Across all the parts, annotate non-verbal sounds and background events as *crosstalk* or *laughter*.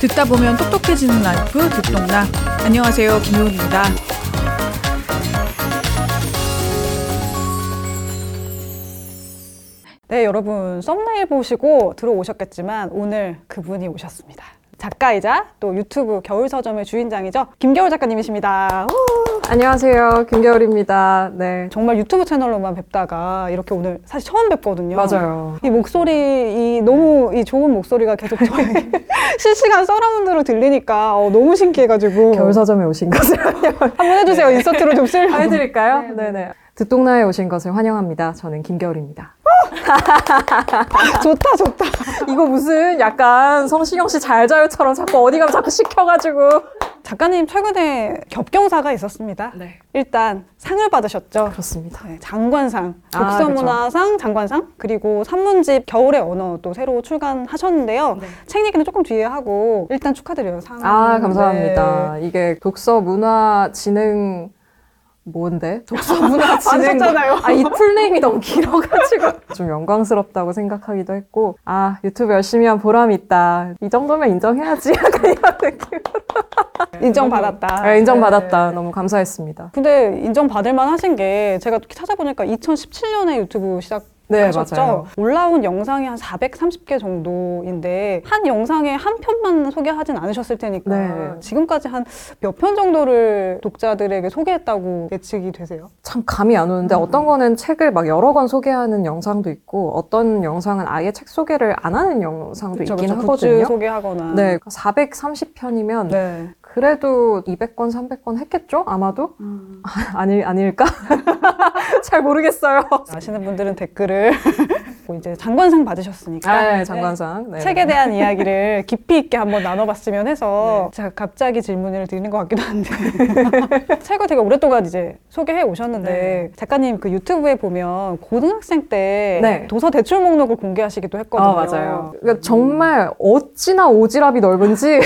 듣다 보면 똑똑해지는 life 듣똑라 안녕하세요 김효은입니다. 네, 여러분 썸네일 보시고 들어오셨겠지만 오늘 그분이 오셨습니다. 작가이자 또 유튜브 겨울 서점의 주인장이죠. 김겨울 작가님이십니다. 우! 안녕하세요. 김겨울입니다. 네. 정말 유튜브 채널로만 뵙다가 이렇게 오늘 사실 처음 뵙거든요. 맞아요. 이 목소리, 이 너무 이 좋은 목소리가 계속 저희 *laughs* 실시간 서라운드로 들리니까 어, 너무 신기해가지고 겨울 서점에 오신 것을 *laughs* 한번 해주세요. 인서트로 좀 쓰려고. 해드릴까요? 네네. 듣동나에 오신 것을 환영합니다. 저는 김겨울입니다. *laughs* 좋다, 좋다. 이거 무슨 약간 성시경 씨 잘자요처럼 자꾸 어디 가면 자꾸 시켜가지고. 작가님 최근에 겹경사가 있었습니다. 네. 일단 상을 받으셨죠. 그렇습니다. 네, 장관상, 아, 독서문화상, 장관상, 그리고 산문집 겨울의 언어 또 새로 출간하셨는데요. 책 얘기는 조금 뒤에 하고 일단 축하드려요. 상. 아, 감사합니다. 네. 이게 독서 문화 진흥 뭔데? 독서 문화 진흥. 썼잖아요. 아, 이 풀네임이 너무 길어가지고. *laughs* 좀 영광스럽다고 생각하기도 했고, 아, 유튜브 열심히 한 보람이 있다. 이 정도면 인정해야지. *laughs* 약간 이런 느낌. *laughs* 인정받았다. 아, 인정받았다. 네. 너무 감사했습니다. 근데 인정받을 만 하신 게 제가 찾아보니까 2017년에 유튜브 시작 네, 하셨죠? 맞아요. 올라온 영상이 한 430개 정도인데 한 영상에 한 편만 소개하진 않으셨을 테니까 네. 지금까지 한 몇 편 정도를 독자들에게 소개했다고 예측이 되세요? 참 감이 안 오는데 어떤 거는 책을 막 여러 권 소개하는 영상도 있고 어떤 영상은 아예 책 소개를 안 하는 영상도 그쵸, 있긴 그쵸. 하거든요. 소개하거나 네, 430편이면 네. 그래도 200건, 300건 했겠죠? 아마도? 음. 아닐, 아닐까? *laughs* 잘 모르겠어요. 아시는 분들은 댓글을 *laughs* 뭐 이제 장관상 받으셨으니까 아, 네, 장관상. 네. 책에 대한 이야기를 깊이 있게 한번 나눠봤으면 해서 제가 갑자기 질문을 드리는 것 같기도 한데 *laughs* 책을 되게 오랫동안 이제 소개해 오셨는데 네. 작가님 그 유튜브에 보면 고등학생 때 네. 도서 대출 목록을 공개하시기도 했거든요. 아, 맞아요. 그러니까 정말 어찌나 오지랖이 넓은지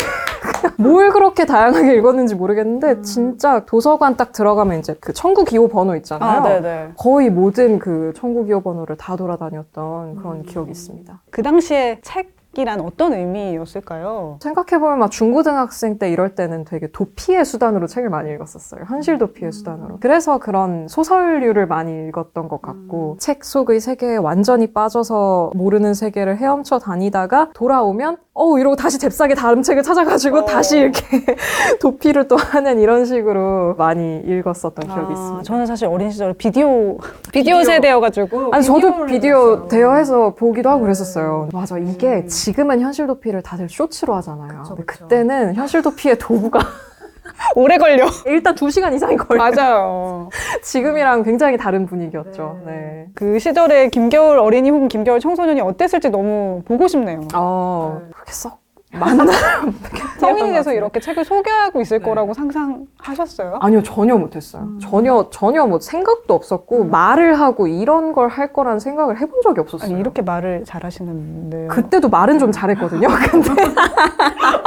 뭘 그렇게 다양하게 읽었는지 모르겠는데 진짜 도서관 딱 들어가면 이제 그 청구 기호 번호 있잖아요. 아, 네네. 거의 모든 그 청구 기호 번호를 다 돌아다녔던 그런 음. 기억이 있습니다. 그 당시에 책 이란 어떤 의미였을까요? 생각해보면 막 중고등학생 때 이럴 때는 되게 도피의 수단으로 책을 많이 읽었었어요. 현실 도피의 수단으로. 그래서 그런 소설류를 많이 읽었던 것 같고 책 속의 세계에 완전히 빠져서 모르는 세계를 헤엄쳐 다니다가 돌아오면 어우 이러고 다시 잽싸게 다른 책을 찾아가지고 어. 다시 이렇게 *laughs* 도피를 또 하는 이런 식으로 많이 읽었었던 기억이 아, 있습니다. 저는 사실 어린 시절에 비디오 비디오 세대여가지고 아니 저도 비디오. 대여해서 보기도 하고 네. 그랬었어요. 맞아 이게 음. 지금은 현실 도피를 다들 쇼츠로 하잖아요. 그쵸, 근데 그쵸. 그때는 현실 도피의 도구가 *laughs* 오래 걸려. 일단 두 시간 이상이 걸려. 맞아요. *laughs* 지금이랑 굉장히 다른 분위기였죠. 네. 네. 그 시절에 김겨울 어린이 혹은 김겨울 청소년이 어땠을지 너무 보고 싶네요. 어 네. 그렇게 썩 맞나? *laughs* 성인이 돼서 이렇게 책을 소개하고 있을 네. 거라고 상상하셨어요? 아니요 전혀 못했어요. 음. 전혀 전혀 뭐 생각도 없었고 말을 하고 이런 걸 할 거라는 생각을 해본 적이 없었어요. 아니 이렇게 말을 잘하시는데 그때도 말은 좀 잘했거든요. *laughs* 근데 *laughs*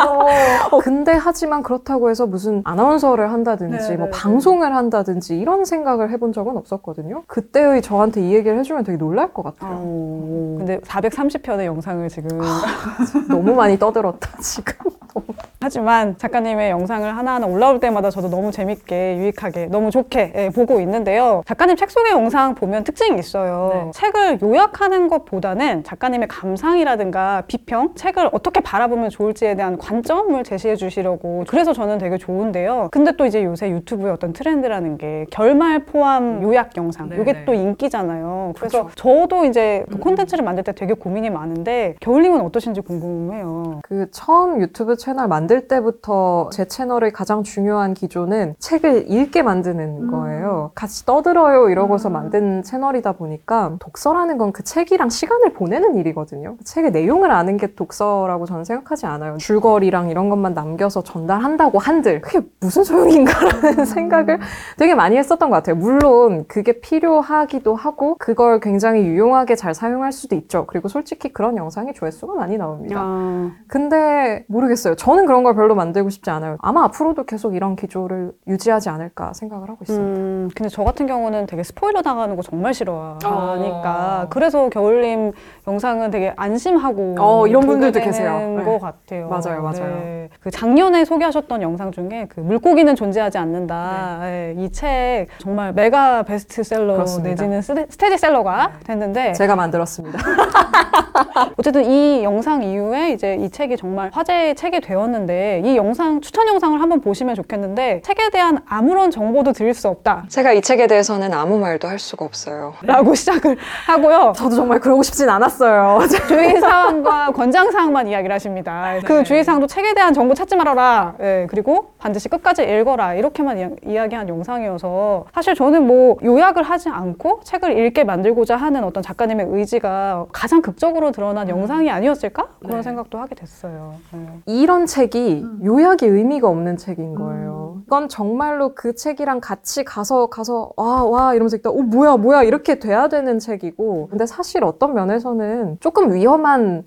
어, 근데 하지만 그렇다고 해서 무슨 아나운서를 한다든지 네, 뭐 네, 방송을 한다든지 이런 생각을 해본 적은 없었거든요. 그때의 저한테 이 얘기를 해주면 되게 놀랄 것 같아요. 어, 근데 430편의 영상을 지금 너무 많이 떠들었다 지금. *laughs* 하지만 작가님의 영상을 하나하나 올라올 때마다 저도 너무 재밌게 유익하게 너무 좋게 예, 보고 있는데요. 작가님 책 소개 영상 보면 특징이 있어요. 네. 책을 요약하는 것보다는 작가님의 감상이라든가 비평, 책을 어떻게 바라보면 좋을지에 대한 관점 을 제시해 주시려고 그래서 저는 되게 좋은데요. 근데 또 이제 요새 유튜브의 어떤 트렌드라는 게 결말 포함 요약 영상 네, 이게 네. 또 인기잖아요. 그래서 그렇죠. 저도 이제 그 콘텐츠를 만들 때 되게 고민이 많은데 겨울님은 어떠신지 궁금해요. 그 처음 유튜브 채널 만들 때부터 제 채널의 가장 중요한 기조는 책을 읽게 만드는 거예요. 같이 떠들어요 이러고서 음. 만든 채널이다 보니까 독서라는 건 그 책이랑 시간을 보내는 일이거든요. 그 책의 내용을 아는 게 독서라고 저는 생각하지 않아요. 줄거리랑 이런 것만 남겨서 전달한다고 한들 그게 무슨 소용인가라는 *laughs* 생각을 되게 많이 했었던 것 같아요. 물론 그게 필요하기도 하고 그걸 굉장히 유용하게 잘 사용할 수도 있죠. 그리고 솔직히 그런 영상이 조회수가 많이 나옵니다. 아, 근데 모르겠어요. 저는 그런 걸 별로 만들고 싶지 않아요. 아마 앞으로도 계속 이런 기조를 유지하지 않을까 생각을 하고 있어요. 음, 근데 저 같은 경우는 되게 스포일러 당하는 거 정말 싫어하니까 어. 그래서 겨울님 영상은 되게 안심하고 어, 이런 분들도 계세요. 네. 것 같아요. 맞아요, 맞아요. 네. 그 작년에 소개하셨던 영상 중에 그 물고기는 존재하지 않는다. 네, 이책 정말 메가 베스트셀러 그렇습니다. 내지는 스테, 스테디셀러가 됐는데 제가 만들었습니다. *laughs* 어쨌든 이 영상 이후에 이제 이 책이 정말 화제의 책이 되었는데 이 영상 추천 영상을 한번 보시면 좋겠는데 책에 대한 아무런 정보도 드릴 수 없다. 제가 이 책에 대해서는 아무 말도 할 수가 없어요. 라고 *laughs* 시작을 하고요. 저도 정말 그러고 싶진 않았어요. *laughs* 주의사항과 권장사항만 이야기를 하십니다. 네. 그 주의사항도 책에 대한 정보 찾지 말아라. 예, 그리고 반드시 끝까지 읽어라. 이렇게만 이야- 이야 기한 영상이어서 사실 저는 뭐 요약을 하지 않고 책을 읽게 만들고자 하는 어떤 작가님의 의지가 가장 극적으로 드러난 영상이 아니었을까? 그런 음. 네. 생각도 하게 됐어요. 예. 이런 책이 요약이 의미가 없는 책인 거예요. 이건 정말로 그 책이랑 같이 가서 가서 와 와 이러면서 읽다 어 뭐야 뭐야 이렇게 돼야 되는 책이고. 근데 사실 어떤 면에서는 조금 위험한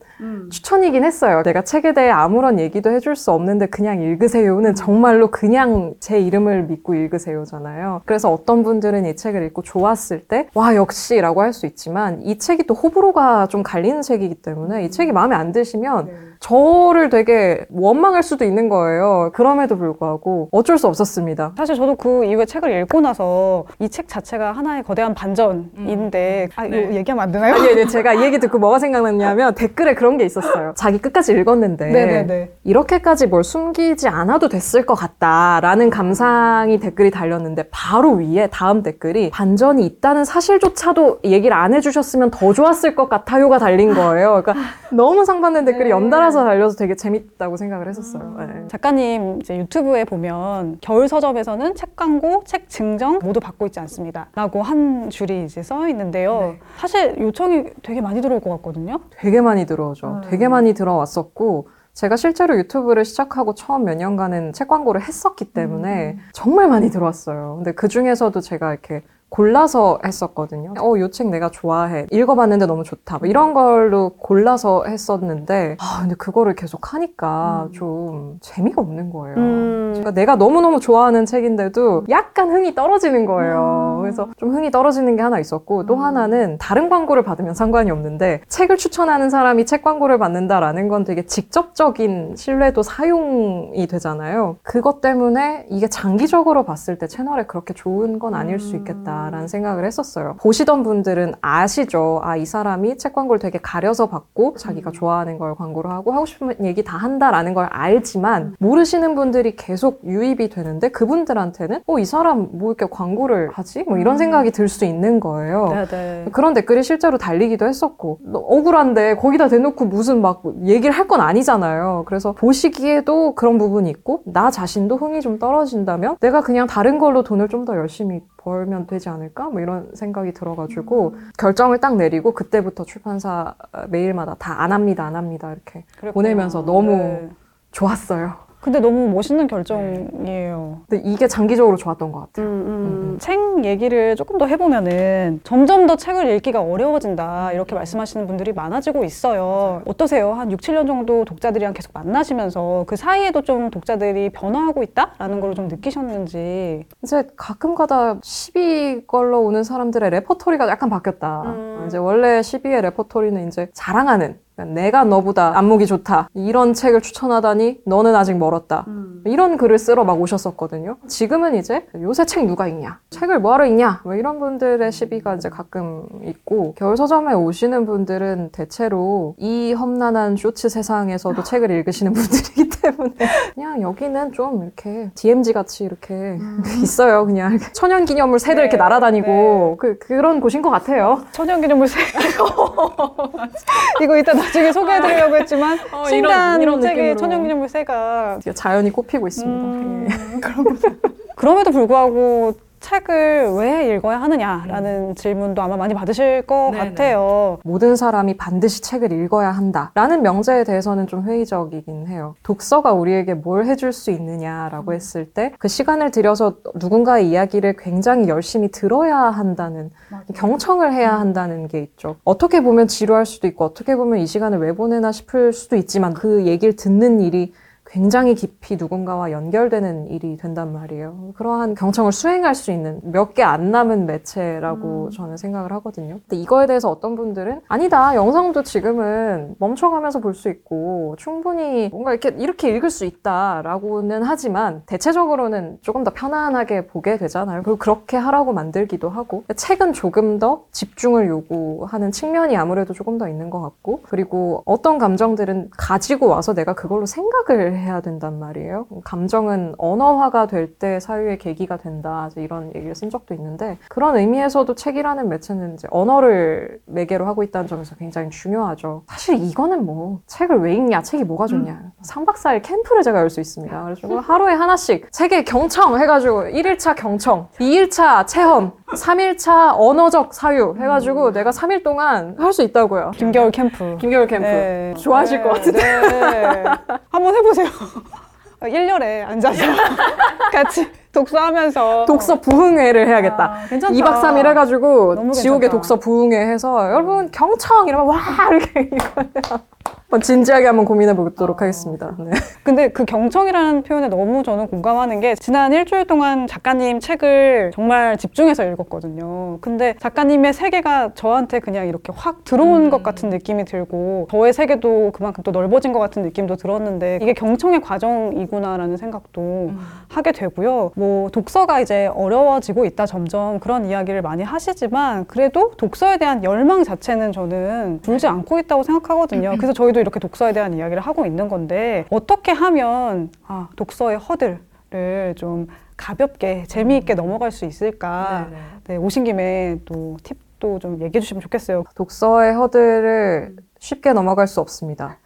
추천이긴 했어요. 내가 책에 대해 아무런 얘기도 해줄 수 없는데 그냥 읽으세요는 정말로 그냥 제 이름을 믿고 읽으세요잖아요. 그래서 어떤 분들은 이 책을 읽고 좋았을 때 와 역시라고 할 수 있지만 이 책이 또 호불호가 좀 갈리는 책이기 때문에 이 책이 마음에 안 드시면 저를 되게 원망할 수도 있는 거예요. 그럼에도 불구하고 어쩔 수 없었습니다. 사실 저도 그 이후에 책을 읽고 나서 이 책 자체가 하나의 거대한 반전인데 아 이거 네. 얘기하면 안 되나요? 아니, 네, 제가 이 얘기 듣고 뭐가 생각났냐면 댓글에 그런 게 있었어요. 자기 끝까지 읽었는데 네네네. 이렇게까지 뭘 숨기지 않아도 됐을 것 같다라는 감상이 댓글이 달렸는데 바로 위에 다음 댓글이 반전이 있다는 사실조차도 얘기를 안 해주셨으면 더 좋았을 것 같아요가 달린 거예요. 그러니까 *laughs* 너무 상반된 댓글이 연달아 서 달려서 되게 재밌다고 생각을 했었어요. 네. 작가님 이제 유튜브에 보면 겨울 서점에서는 책 광고, 책 증정 모두 받고 있지 않습니다. 라고 한 줄이 이제 써 있는데요. 네. 사실 요청이 되게 많이 들어올 것 같거든요. 되게 많이 들어오죠. 되게 많이 들어왔었고 제가 실제로 유튜브를 시작하고 처음 몇 년간은 책 광고를 했었기 때문에 정말 많이 들어왔어요. 근데 그 중에서도 제가 이렇게 골라서 했었거든요. 어, 요 책 내가 좋아해. 읽어봤는데 너무 좋다. 뭐 이런 걸로 골라서 했었는데, 아, 근데 그거를 계속 하니까 좀 재미가 없는 거예요. 음. 그러니까 내가 너무너무 좋아하는 책인데도 약간 흥이 떨어지는 거예요. 그래서 좀 흥이 떨어지는 게 하나 있었고 또 하나는 다른 광고를 받으면 상관이 없는데 책을 추천하는 사람이 책 광고를 받는다라는 건 되게 직접적인 신뢰도 사용이 되잖아요. 그것 때문에 이게 장기적으로 봤을 때 채널에 그렇게 좋은 건 아닐 수 있겠다 라는 생각을 했었어요. 보시던 분들은 아시죠? 아, 이 사람이 책 광고를 되게 가려서 받고 자기가 좋아하는 걸 광고를 하고 하고 싶은 얘기 다 한다라는 걸 알지만 모르시는 분들이 계속 유입이 되는데 그분들한테는 어, 이 사람 뭐 이렇게 광고를 하지? 뭐 이런 생각이 들 수 있는 거예요. 네네. 그런 댓글이 실제로 달리기도 했었고 너- 억울한데 거기다 대놓고 무슨 막 얘기를 할 건 아니잖아요. 그래서 보시기에도 그런 부분이 있고 나 자신도 흥이 좀 떨어진다면 내가 그냥 다른 걸로 돈을 좀 더 열심히 벌면 되지 않을까? 뭐 이런 생각이 들어가지고 결정을 딱 내리고 그때부터 출판사 메일마다 다 안 합니다, 안 합니다 이렇게 그랬구나. 보내면서 너무 네. 좋았어요. 근데 너무 멋있는 결정이에요. 근데 이게 장기적으로 좋았던 것 같아요. 음, 음. 책 얘기를 조금 더 해보면은 점점 더 책을 읽기가 어려워진다 이렇게 말씀하시는 분들이 많아지고 있어요. 어떠세요? 한 6, 7년 정도 독자들이랑 계속 만나시면서 그 사이에도 좀 독자들이 변화하고 있다라는 걸 좀 느끼셨는지. 이제 가끔 가다 10위 걸로 오는 사람들의 레퍼토리가 약간 바뀌었다. 음. 이제 원래 10위의 레퍼토리는 이제 자랑하는 그러니까 내가 너보다 안목이 좋다. 이런 책을 추천하다니 너는 아직 멀었다. 이런 글을 쓰러 막 오셨었거든요. 지금은 이제 요새 책 누가 읽냐? 책을 뭐하러 읽냐? 뭐 이런 분들의 시비가 이제 가끔 있고 겨울 서점에 오시는 분들은 대체로 이 험난한 쇼츠 세상에서도 *laughs* 책을 읽으시는 분들이기 때문에 그냥 여기는 좀 이렇게 DMZ 같이 이렇게 있어요. 그냥 이렇게 천연 기념물 새들 이렇게 네, 날아다니고 그, 그런 곳인 것 같아요. 천연 기념물 세. *laughs* 이거 이따 나 중에 소개해드리려고 했지만 *laughs* 어, 신간 이런- 이런 책의. 천연기념물 새가 자연이 꼽히고 있습니다. 음, 예. *laughs* 그럼에도 불구하고 책을 왜 읽어야 하느냐라는 질문도 아마 많이 받으실 것 네네. 같아요. 모든 사람이 반드시 책을 읽어야 한다라는 명제에 대해서는 좀 회의적이긴 해요. 독서가 우리에게 뭘 해줄 수 있느냐라고 했을 때 그 시간을 들여서 누군가의 이야기를 굉장히 열심히 들어야 한다는 경청을 해야 한다는 게 있죠. 어떻게 보면 지루할 수도 있고 어떻게 보면 이 시간을 왜 보내나 싶을 수도 있지만 그 얘기를 듣는 일이 굉장히 깊이 누군가와 연결되는 일이 된단 말이에요. 그러한 경청을 수행할 수 있는 몇 개 안 남은 매체라고 저는 생각을 하거든요. 근데 이거에 대해서 어떤 분들은 아니다. 영상도 지금은 멈춰가면서 볼 수 있고 충분히 뭔가 이렇게 이렇게 읽을 수 있다라고는 하지만 대체적으로는 조금 더 편안하게 보게 되잖아요. 그리고 그렇게 하라고 만들기도 하고 책은 조금 더 집중을 요구하는 측면이 아무래도 조금 더 있는 것 같고 그리고 어떤 감정들은 가지고 와서 내가 그걸로 생각을 해야 된단 말이에요. 감정은 언어화가 될 때 사유의 계기가 된다. 이런 얘기를 쓴 적도 있는데 그런 의미에서도 책이라는 매체는 이제 언어를 매개로 하고 있다는 점에서 굉장히 중요하죠. 사실 이거는 뭐 책을 왜 읽냐, 책이 뭐가 좋냐. 3박 4일 캠프를 제가 열 수 있습니다. 그래서 하루에 하나씩 책의 경청 해가지고 1일차 경청, 2일차 체험, 3일차 언어적 사유 해가지고 내가 3일 동안 할 수 있다고요. 김겨울 캠프. 김겨울 캠프. 네. 좋아하실 것 같은데. 네. 한번 해보세요. *laughs* 1년에 앉아서 *laughs* 같이 독서하면서 독서 부흥회를 해야겠다. 아, 괜찮다. 2박 3일 해가지고 너무 지옥의 괜찮다. 독서 부흥회 해서 여러분 경청 이러면 와 이렇게 *laughs* 이거 한번 진지하게 한번 고민해 보도록 아. 하겠습니다. 네. *laughs* 근데 그 경청이라는 표현에 너무 저는 공감하는 게 지난 일주일 동안 작가님 책을 정말 집중해서 읽었거든요. 근데 작가님의 세계가 저한테 그냥 이렇게 확 들어온 음. 것 같은 느낌이 들고 저의 세계도 그만큼 또 넓어진 것 같은 느낌도 들었는데 이게 경청의 과정이구나라는 생각도 음. 하게 되고요. 뭐 독서가 이제 어려워지고 있다 점점 그런 이야기를 많이 하시지만 그래도 독서에 대한 열망 자체는 저는 줄지 않고 있다고 생각하거든요. 그래서 저희도 이렇게 독서에 대한 이야기를 하고 있는 건데 어떻게 하면 아, 독서의 허들을 좀 가볍게 재미있게 넘어갈 수 있을까? 네, 오신 김에 또 팁도 좀 얘기해 주시면 좋겠어요. 독서의 허들을 쉽게 넘어갈 수 없습니다.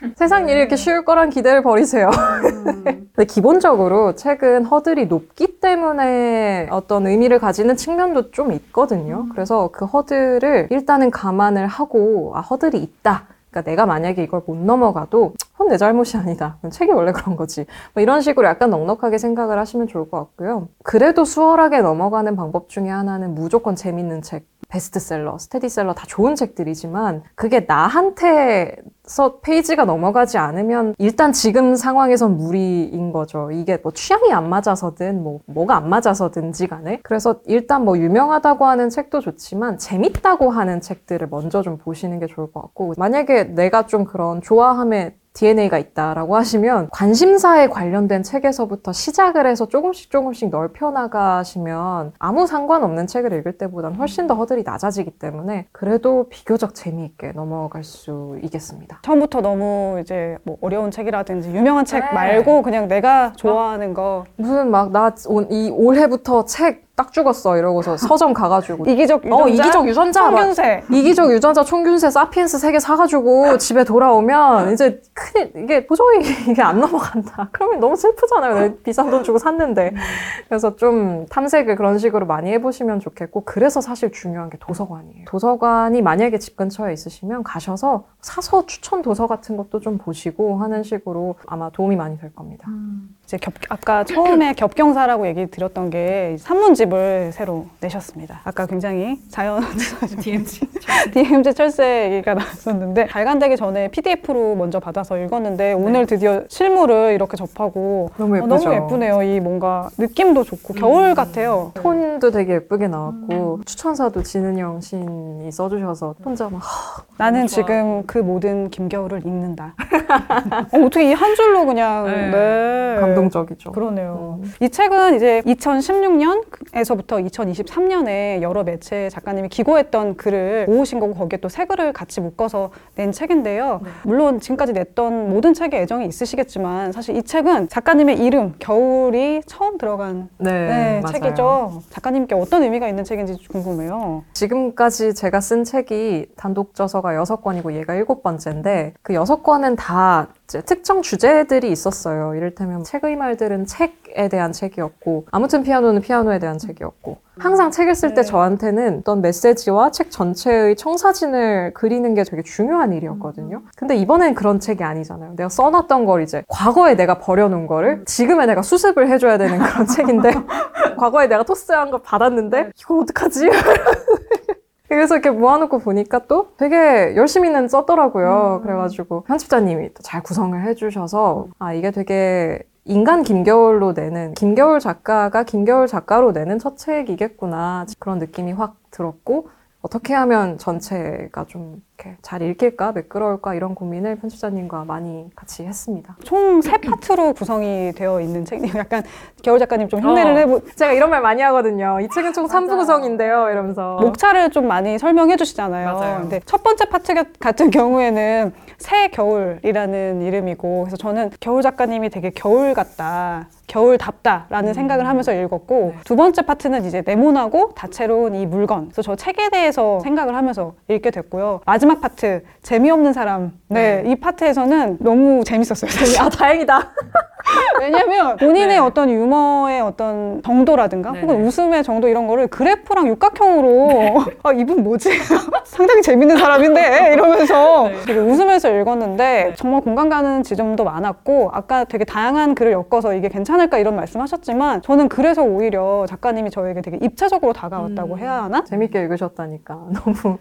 *laughs* 세상 일이 이렇게 쉬울 거란 기대를 버리세요. *laughs* 근데 기본적으로 책은 허들이 높기 때문에 어떤 의미를 가지는 측면도 좀 있거든요. 그래서 그 허들을 일단은 감안을 하고, 아, 허들이 있다. 그러니까 내가 만약에 이걸 못 넘어가도 그건 내 잘못이 아니다. 책이 원래 그런 거지. 뭐 이런 식으로 약간 넉넉하게 생각을 하시면 좋을 것 같고요. 그래도 수월하게 넘어가는 방법 중에 하나는 무조건 재밌는 책. 베스트셀러, 스테디셀러 다 좋은 책들이지만 그게 나한테서 페이지가 넘어가지 않으면 일단 지금 상황에선 무리인 거죠. 이게 뭐 취향이 안 맞아서든 뭐 뭐가 안 맞아서든지 간에 그래서 일단 뭐 유명하다고 하는 책도 좋지만 재밌다고 하는 책들을 먼저 좀 보시는 게 좋을 것 같고 만약에 내가 좀 그런 좋아함에 DNA가 있다라고 하시면 관심사에 관련된 책에서부터 시작을 해서 조금씩 조금씩 넓혀 나가시면 아무 상관없는 책을 읽을 때보다는 훨씬 더 허들이 낮아지기 때문에 그래도 비교적 재미있게 넘어갈 수 있겠습니다. 처음부터 너무 이제 뭐 어려운 책이라든지 유명한 책 네. 말고 그냥 내가 좋아하는 거 무슨 막 나 이 올해부터 책 딱 죽었어 이러고서 서점 가가지고 이기적 유전자, 어 이기적 유전자 막 평균세 이기적 유전자 총균세 사피엔스 세 개 사가지고 집에 돌아오면 이제 큰일 이게 도저히 이게 안 넘어간다. *laughs* 그러면 너무 슬프잖아요. 내가 비싼 돈 주고 샀는데. 그래서 좀 탐색을 그런 식으로 많이 해보시면 좋겠고 그래서 사실 중요한 게 도서관이에요. 도서관이 만약에 집 근처에 있으시면 가셔서 사서 추천 도서 같은 것도 좀 보시고 하는 식으로 아마 도움이 많이 될 겁니다. 이제 겹, 아까 처음에 *laughs* 겹경사라고 얘기 드렸던 게 산문집을 새로 내셨습니다. 아까 굉장히 자연 *laughs* DMZ DMZ *laughs* 철새 얘기가 나왔었는데 발간되기 전에 PDF로 먼저 받아서 읽었는데 오늘 드디어 실물을 이렇게 접하고 너무 어, 너무 예쁘네요. 이 뭔가 느낌도 좋고 겨울 같아요. 톤도 되게 예쁘게 나왔고 추천사도 진은영 시인이 써주셔서 혼자 막 나는. 지금 그 모든 김겨울을 읽는다. 어, 어떻게 이 한 줄로 그냥 네. 네. 감동 적이죠. 그러네요. 음. 이 책은 이제 2016년에서부터 2023년에 여러 매체 작가님이 기고했던 글을 모으신 거고 거기에 또새 글을 같이 묶어서 낸 책인데요. 물론 지금까지 냈던 모든 책에 애정이 있으시겠지만 사실 이 책은 작가님의 이름 겨울이 처음 들어간 네, 네. 책이죠. 작가님께 어떤 의미가 있는 책인지 궁금해요. 지금까지 제가 쓴 책이 단독 저서가 여섯 권이고 얘가 일곱 번째인데 그 여섯 권은 다 이제 특정 주제들이 있었어요. 이를테면 책의 말들은 책에 대한 책이었고 아무튼 피아노는 피아노에 대한 책이었고 항상 책을 쓸때 네. 저한테는 어떤 메시지와 책 전체의 청사진을 그리는 게 되게 중요한 일이었거든요. 근데 이번엔 그런 책이 아니잖아요. 내가 써놨던 걸 이제 과거에 내가 버려놓은 거를 지금에 내가 수습을 해줘야 되는 그런 *laughs* 책인데 과거에 내가 토스한 걸 받았는데 이걸 어떡하지? *laughs* 그래서 이렇게 모아놓고 보니까 또 되게 열심히는 썼더라고요. 음. 그래가지고 편집자님이 또 잘 구성을 해주셔서 아 이게 되게 인간 김겨울로 내는 김겨울 작가가 김겨울 작가로 내는 첫 책이겠구나 그런 느낌이 확 들었고 어떻게 하면 전체가 좀 이렇게 잘 읽힐까 매끄러울까 이런 고민을 편집자님과 많이 같이 했습니다. 총 세 파트로 구성이 되어 있는 책이에요. 약간 겨울 작가님 좀 흉내를 어. 해보. 제가 이런 말 많이 하거든요. 이 책은 총 3부 구성인데요. 이러면서 목차를 좀 많이 설명해 주시잖아요. 맞아요. 근데 첫 번째 파트 가- 같은 경우에는 새 겨울이라는 이름이고 그래서 저는 겨울 작가님이 되게 겨울 같다. 겨울답다라는 생각을 하면서 읽었고 두 번째 파트는 이제 네모나고 다채로운 이 물건 그래서 저 책에 대해서 생각을 하면서 읽게 됐고요 마지막 파트 재미없는 사람 네, 이 파트에서는 너무 재밌었어요 사실. 아 다행이다. *laughs* 왜냐면 본인의 네. 어떤 유머의 어떤 정도라든가 네, 혹은 네. 웃음의 정도 이런 거를 그래프랑 육각형으로 *laughs* 아 이분 뭐지? *laughs* 상당히 재밌는 사람인데 이러면서 네. 되게 웃으면서 읽었는데 정말 공감 가는 지점도 많았고 아까 되게 다양한 글을 엮어서 이게 괜찮을까 이런 말씀하셨지만 저는 그래서 오히려 작가님이 저에게 되게 입체적으로 다가왔다고 음. 해야 하나? 재밌게 읽으셨다니까 너무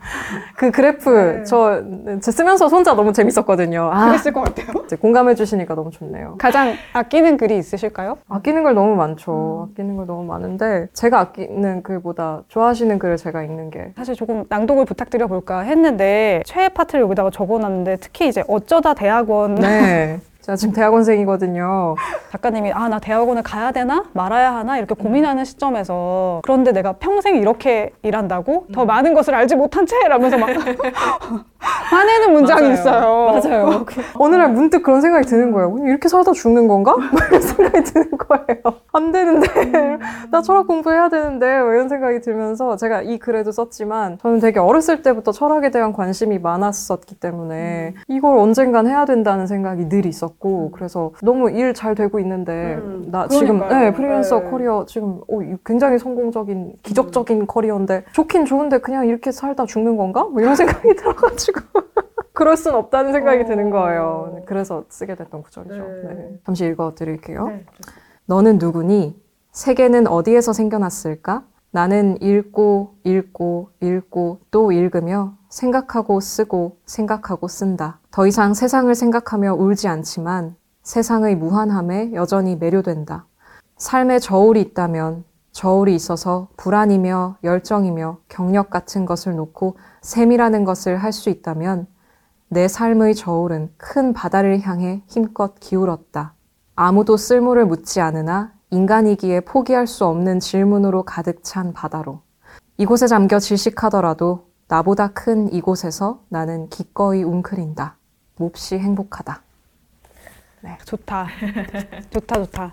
그 그래프 네. 저, 저 쓰면서 혼자 너무 재밌었거든요. 아, 그랬을 것 같아요. 이제 공감해 주시니까 너무 좋네요. 가장 아끼는 글이 있으실까요? 아끼는 걸 너무 많죠. 아끼는 걸 너무 많은데 제가 아끼는 글보다 좋아하시는 글을 제가 읽는 게 사실 조금 낭독을 부탁드려 볼까 했는데 최애 파트를 여기다가 적어놨는데 특히 이제 어쩌다 대학원 네. 제가 지금 대학원생이거든요. 작가님이 아 나 대학원을 가야 되나? 말아야 하나? 이렇게 고민하는 시점에서 그런데 내가 평생 이렇게 일한다고? 더 많은 것을 알지 못한 채라면서 막 *laughs* 화내는 문장이 맞아요. 있어요. 맞아요. 어느 날 문득 그런 생각이 드는 거예요. 이렇게 살다 죽는 건가? 막 *laughs* 이런 생각이 드는 거예요. 안 되는데. 나 철학 공부해야 되는데. 뭐 이런 생각이 들면서 제가 이 글에도 썼지만 저는 되게 어렸을 때부터 철학에 대한 관심이 많았었기 때문에 이걸 언젠간 해야 된다는 생각이 늘 있었고 그래서 너무 일 잘 되고 있는데 음, 나 지금. 네, 프리랜서 네. 커리어 지금 어, 이 굉장히 성공적인 기적적인 커리어인데 좋긴 좋은데 그냥 이렇게 살다 죽는 건가? 뭐 이런 생각이 들어가지고 *laughs* 그럴 순 없다는 생각이 어. 드는 거예요. 네, 그래서 쓰게 됐던 구절이죠. 네. 네. 잠시 읽어드릴게요. 네. 너는 누구니? 세계는 어디에서 생겨났을까? 나는 읽고 읽고 읽고 또 읽으며 생각하고 쓰고 생각하고 쓴다. 더 이상 세상을 생각하며 울지 않지만 세상의 무한함에 여전히 매료된다. 삶에 저울이 있다면 저울이 있어서 불안이며 열정이며 경력 같은 것을 놓고 셈이라는 것을 할 수 있다면 내 삶의 저울은 큰 바다를 향해 힘껏 기울었다. 아무도 쓸모를 묻지 않으나 인간이기에 포기할 수 없는 질문으로 가득 찬 바다로. 이곳에 잠겨 질식하더라도 나보다 큰 이곳에서 나는 기꺼이 웅크린다. 몹시 행복하다. 좋다. *laughs* 좋다 좋다.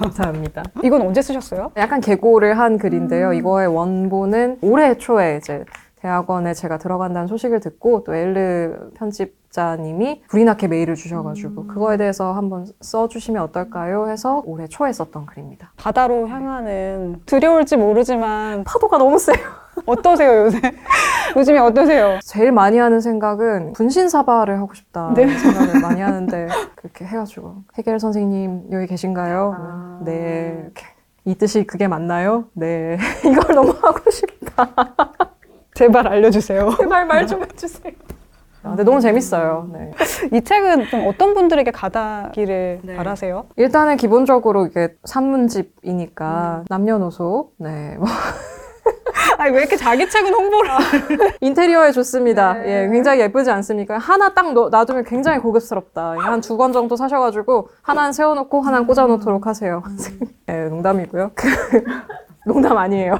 감사합니다. 이건 언제 쓰셨어요? 약간 개고를 한 글인데요. 이거의 원본은 올해 초에 이제 대학원에 제가 들어간다는 소식을 듣고 또 엘르 편집자님이 불이 나게 메일을 주셔가지고 그거에 대해서 한번 써주시면 어떨까요? 해서 올해 초에 썼던 글입니다. 바다로 향하는 두려울지 모르지만 파도가 너무 세요. 어떠세요 요새? 요즘에 어떠세요? 제일 많이 하는 생각은 분신 사바를 하고 싶다 네. 생각을 많이 하는데 그렇게 해가지고 해겔 선생님 여기 계신가요? 아. 네 이렇게 이 뜻이 그게 맞나요? 네 *laughs* 이걸 너무 하고 싶다. 제발 알려주세요. 제발 말 좀 해주세요. 아, 근데 너무 재밌어요. 네. 이 책은 좀 어떤 분들에게 가닿기를 네. 바라세요? 일단은 기본적으로 이게 산문집이니까 남녀노소 네 뭐, *laughs* 아니 왜 이렇게 자기 책은 홍보를? *laughs* 인테리어에 좋습니다. 네. 예, 굉장히 예쁘지 않습니까? 하나 딱 놔- 놔두면 굉장히 고급스럽다. 한 두 권 정도 사셔가지고 하나는 세워놓고 하나는 꽂아놓도록 하세요. *laughs* 예, 농담이고요. 그, 농담 아니에요.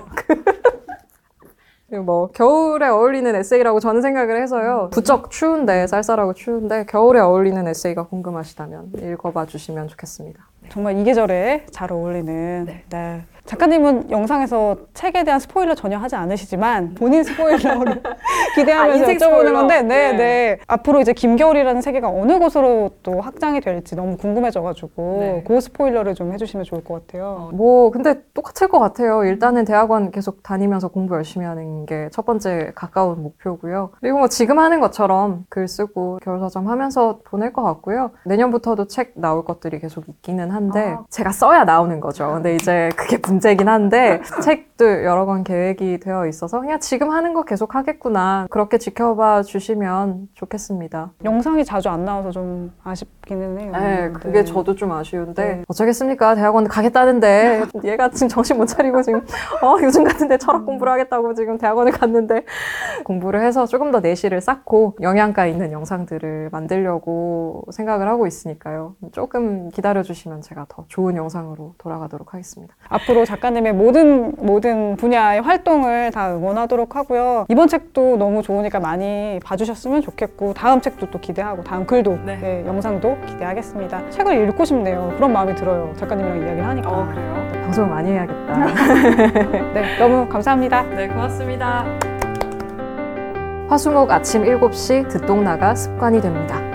그리고 뭐 겨울에 어울리는 에세이라고 저는 생각을 해서요. 부쩍 추운데 쌀쌀하고 추운데 겨울에 어울리는 에세이가 궁금하시다면 읽어봐 주시면 좋겠습니다. 정말 이 계절에 잘 어울리는. 네. 작가님은 영상에서 책에 대한 스포일러 전혀 하지 않으시지만 본인 스포일러를 *laughs* 기대하면서 아, 여쭤보는 스포일러? 건데, 네, 네. 네. 앞으로 이제 김겨울이라는 세계가 어느 곳으로 또 확장이 될지 너무 궁금해져가지고 네. 그 스포일러를 좀 해주시면 좋을 것 같아요. 뭐 근데 똑같을 것 같아요. 일단은 대학원 계속 다니면서 공부 열심히 하는 게 첫 번째 가까운 목표고요. 그리고 뭐 지금 하는 것처럼 글 쓰고 겨울서점 하면서 보낼 것 같고요. 내년부터도 책 나올 것들이 계속 있기는 한데 아. 제가 써야 나오는 거죠. 근데 이제 그게 문제긴 한데 *laughs* 책도 여러 권 계획이 되어 있어서 그냥 지금 하는 거 계속 하겠구나 그렇게 지켜봐 주시면 좋겠습니다. 영상이 자주 안 나와서 좀 아쉽 기는 해요. 네, 그게 네. 저도 좀 아쉬운데 네. 어쩌겠습니까? 대학원 가겠다는데 얘가 지금 정신 못 차리고 지금 *laughs* 어, 요즘 같은데 철학 공부를 하겠다고 지금 대학원을 갔는데 공부를 해서 조금 더 내실을 쌓고 영양가 있는 영상들을 만들려고 생각을 하고 있으니까요. 조금 기다려 주시면 제가 더 좋은 영상으로 돌아가도록 하겠습니다. 앞으로 작가님의 모든 모든 분야의 활동을 다 응원하도록 하고요. 이번 책도 너무 좋으니까 많이 봐주셨으면 좋겠고 다음 책도 또 기대하고 다음 글도 네. 네, 영상도 기대하겠습니다. 책을 읽고 싶네요. 그런 마음이 들어요. 작가님이랑 이야기를 하니까. 그래요? 방송을 많이 해야겠다. *laughs* 네, 너무 감사합니다. 네, 고맙습니다. 화수목 아침 7시 듣동나가 습관이 됩니다.